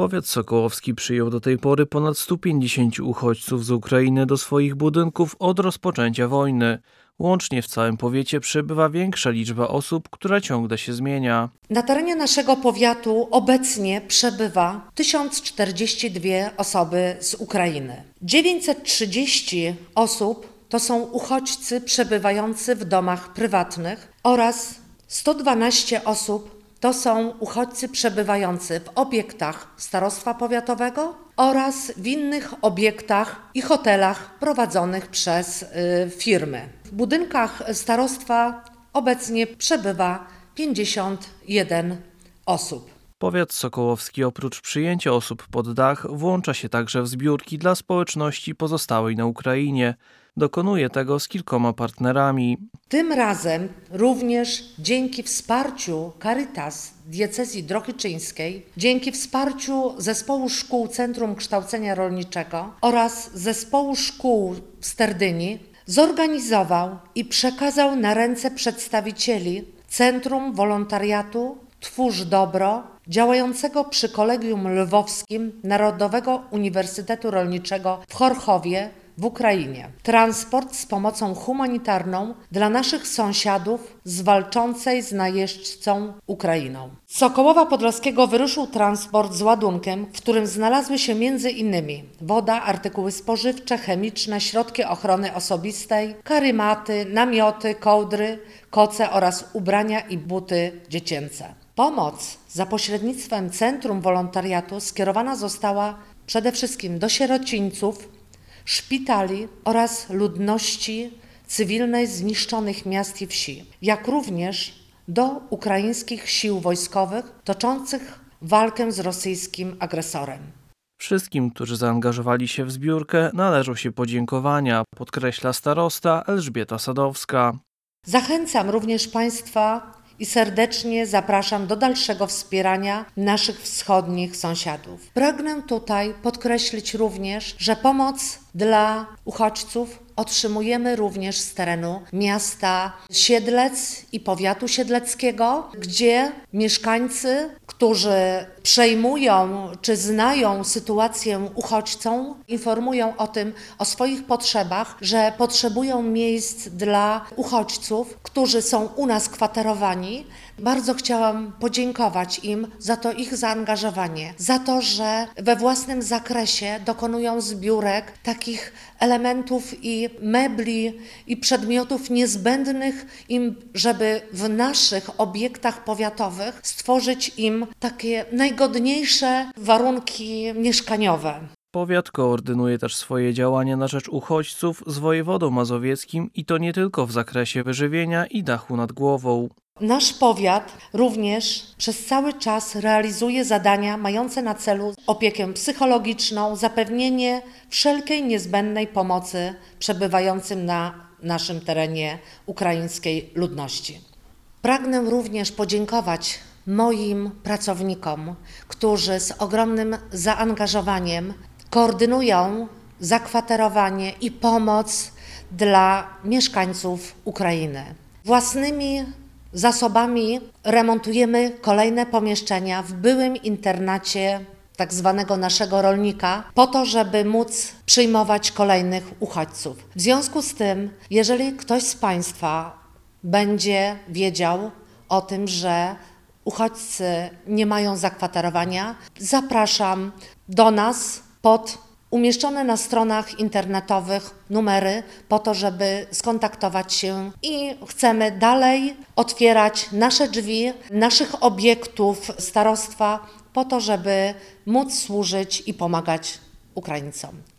Powiat sokołowski przyjął do tej pory ponad 150 uchodźców z Ukrainy do swoich budynków od rozpoczęcia wojny. Łącznie w całym powiecie przebywa większa liczba osób, która ciągle się zmienia. Na terenie naszego powiatu obecnie przebywa 1042 osoby z Ukrainy. 930 osób to są uchodźcy przebywający w domach prywatnych oraz 112 osób to są uchodźcy przebywający w obiektach starostwa powiatowego oraz w innych obiektach i hotelach prowadzonych przez y, firmy. W budynkach starostwa obecnie przebywa 51 osób. Powiat sokołowski oprócz przyjęcia osób pod dach włącza się także w zbiórki dla społeczności pozostałej na Ukrainie. Dokonuje tego z kilkoma partnerami. Tym razem również dzięki wsparciu Caritas diecezji drohyczyńskiej, dzięki wsparciu Zespołu Szkół Centrum Kształcenia Rolniczego oraz Zespołu Szkół w Sterdyni zorganizował i przekazał na ręce przedstawicieli Centrum Wolontariatu Twórz Dobro, działającego przy Kolegium Lwowskim Narodowego Uniwersytetu Rolniczego w Chorchowie w Ukrainie. Transport z pomocą humanitarną dla naszych sąsiadów z walczącej z najeźdźcą Ukrainą. Z Sokołowa Podlaskiego wyruszył transport z ładunkiem, w którym znalazły się m.in. woda, artykuły spożywcze, chemiczne, środki ochrony osobistej, karymaty, namioty, kołdry, koce oraz ubrania i buty dziecięce. Pomoc za pośrednictwem Centrum Wolontariatu skierowana została przede wszystkim do sierocińców, szpitali oraz ludności cywilnej zniszczonych miast i wsi, jak również do ukraińskich sił wojskowych toczących walkę z rosyjskim agresorem. Wszystkim, którzy zaangażowali się w zbiórkę, należą się podziękowania, podkreśla starosta Elżbieta Sadowska. Zachęcam również Państwa i serdecznie zapraszam do dalszego wspierania naszych wschodnich sąsiadów. Pragnę tutaj podkreślić również, że pomoc dla uchodźców otrzymujemy również z terenu miasta Siedlec i powiatu siedleckiego, gdzie mieszkańcy, którzy przejmują czy znają sytuację uchodźcą, informują o tym, o swoich potrzebach, że potrzebują miejsc dla uchodźców, którzy są u nas kwaterowani. Bardzo chciałam podziękować im za to ich zaangażowanie, za to, że we własnym zakresie dokonują zbiórek takich elementów i mebli i przedmiotów niezbędnych im, żeby w naszych obiektach powiatowych stworzyć im takie najgodniejsze warunki mieszkaniowe. Powiat koordynuje też swoje działania na rzecz uchodźców z wojewodą mazowieckim i to nie tylko w zakresie wyżywienia i dachu nad głową. Nasz powiat również przez cały czas realizuje zadania mające na celu opiekę psychologiczną, zapewnienie wszelkiej niezbędnej pomocy przebywającym na naszym terenie ukraińskiej ludności. Pragnę również podziękować moim pracownikom, którzy z ogromnym zaangażowaniem koordynują zakwaterowanie i pomoc dla mieszkańców Ukrainy. Własnymi zasobami remontujemy kolejne pomieszczenia w byłym internacie tak zwanego naszego rolnika, po to, żeby móc przyjmować kolejnych uchodźców. W związku z tym, jeżeli ktoś z Państwa będzie wiedział o tym, że uchodźcy nie mają zakwaterowania, zapraszam do nas pod umieszczone na stronach internetowych numery po to, żeby skontaktować się i chcemy dalej otwierać nasze drzwi, naszych obiektów starostwa po to, żeby móc służyć i pomagać Ukraińcom.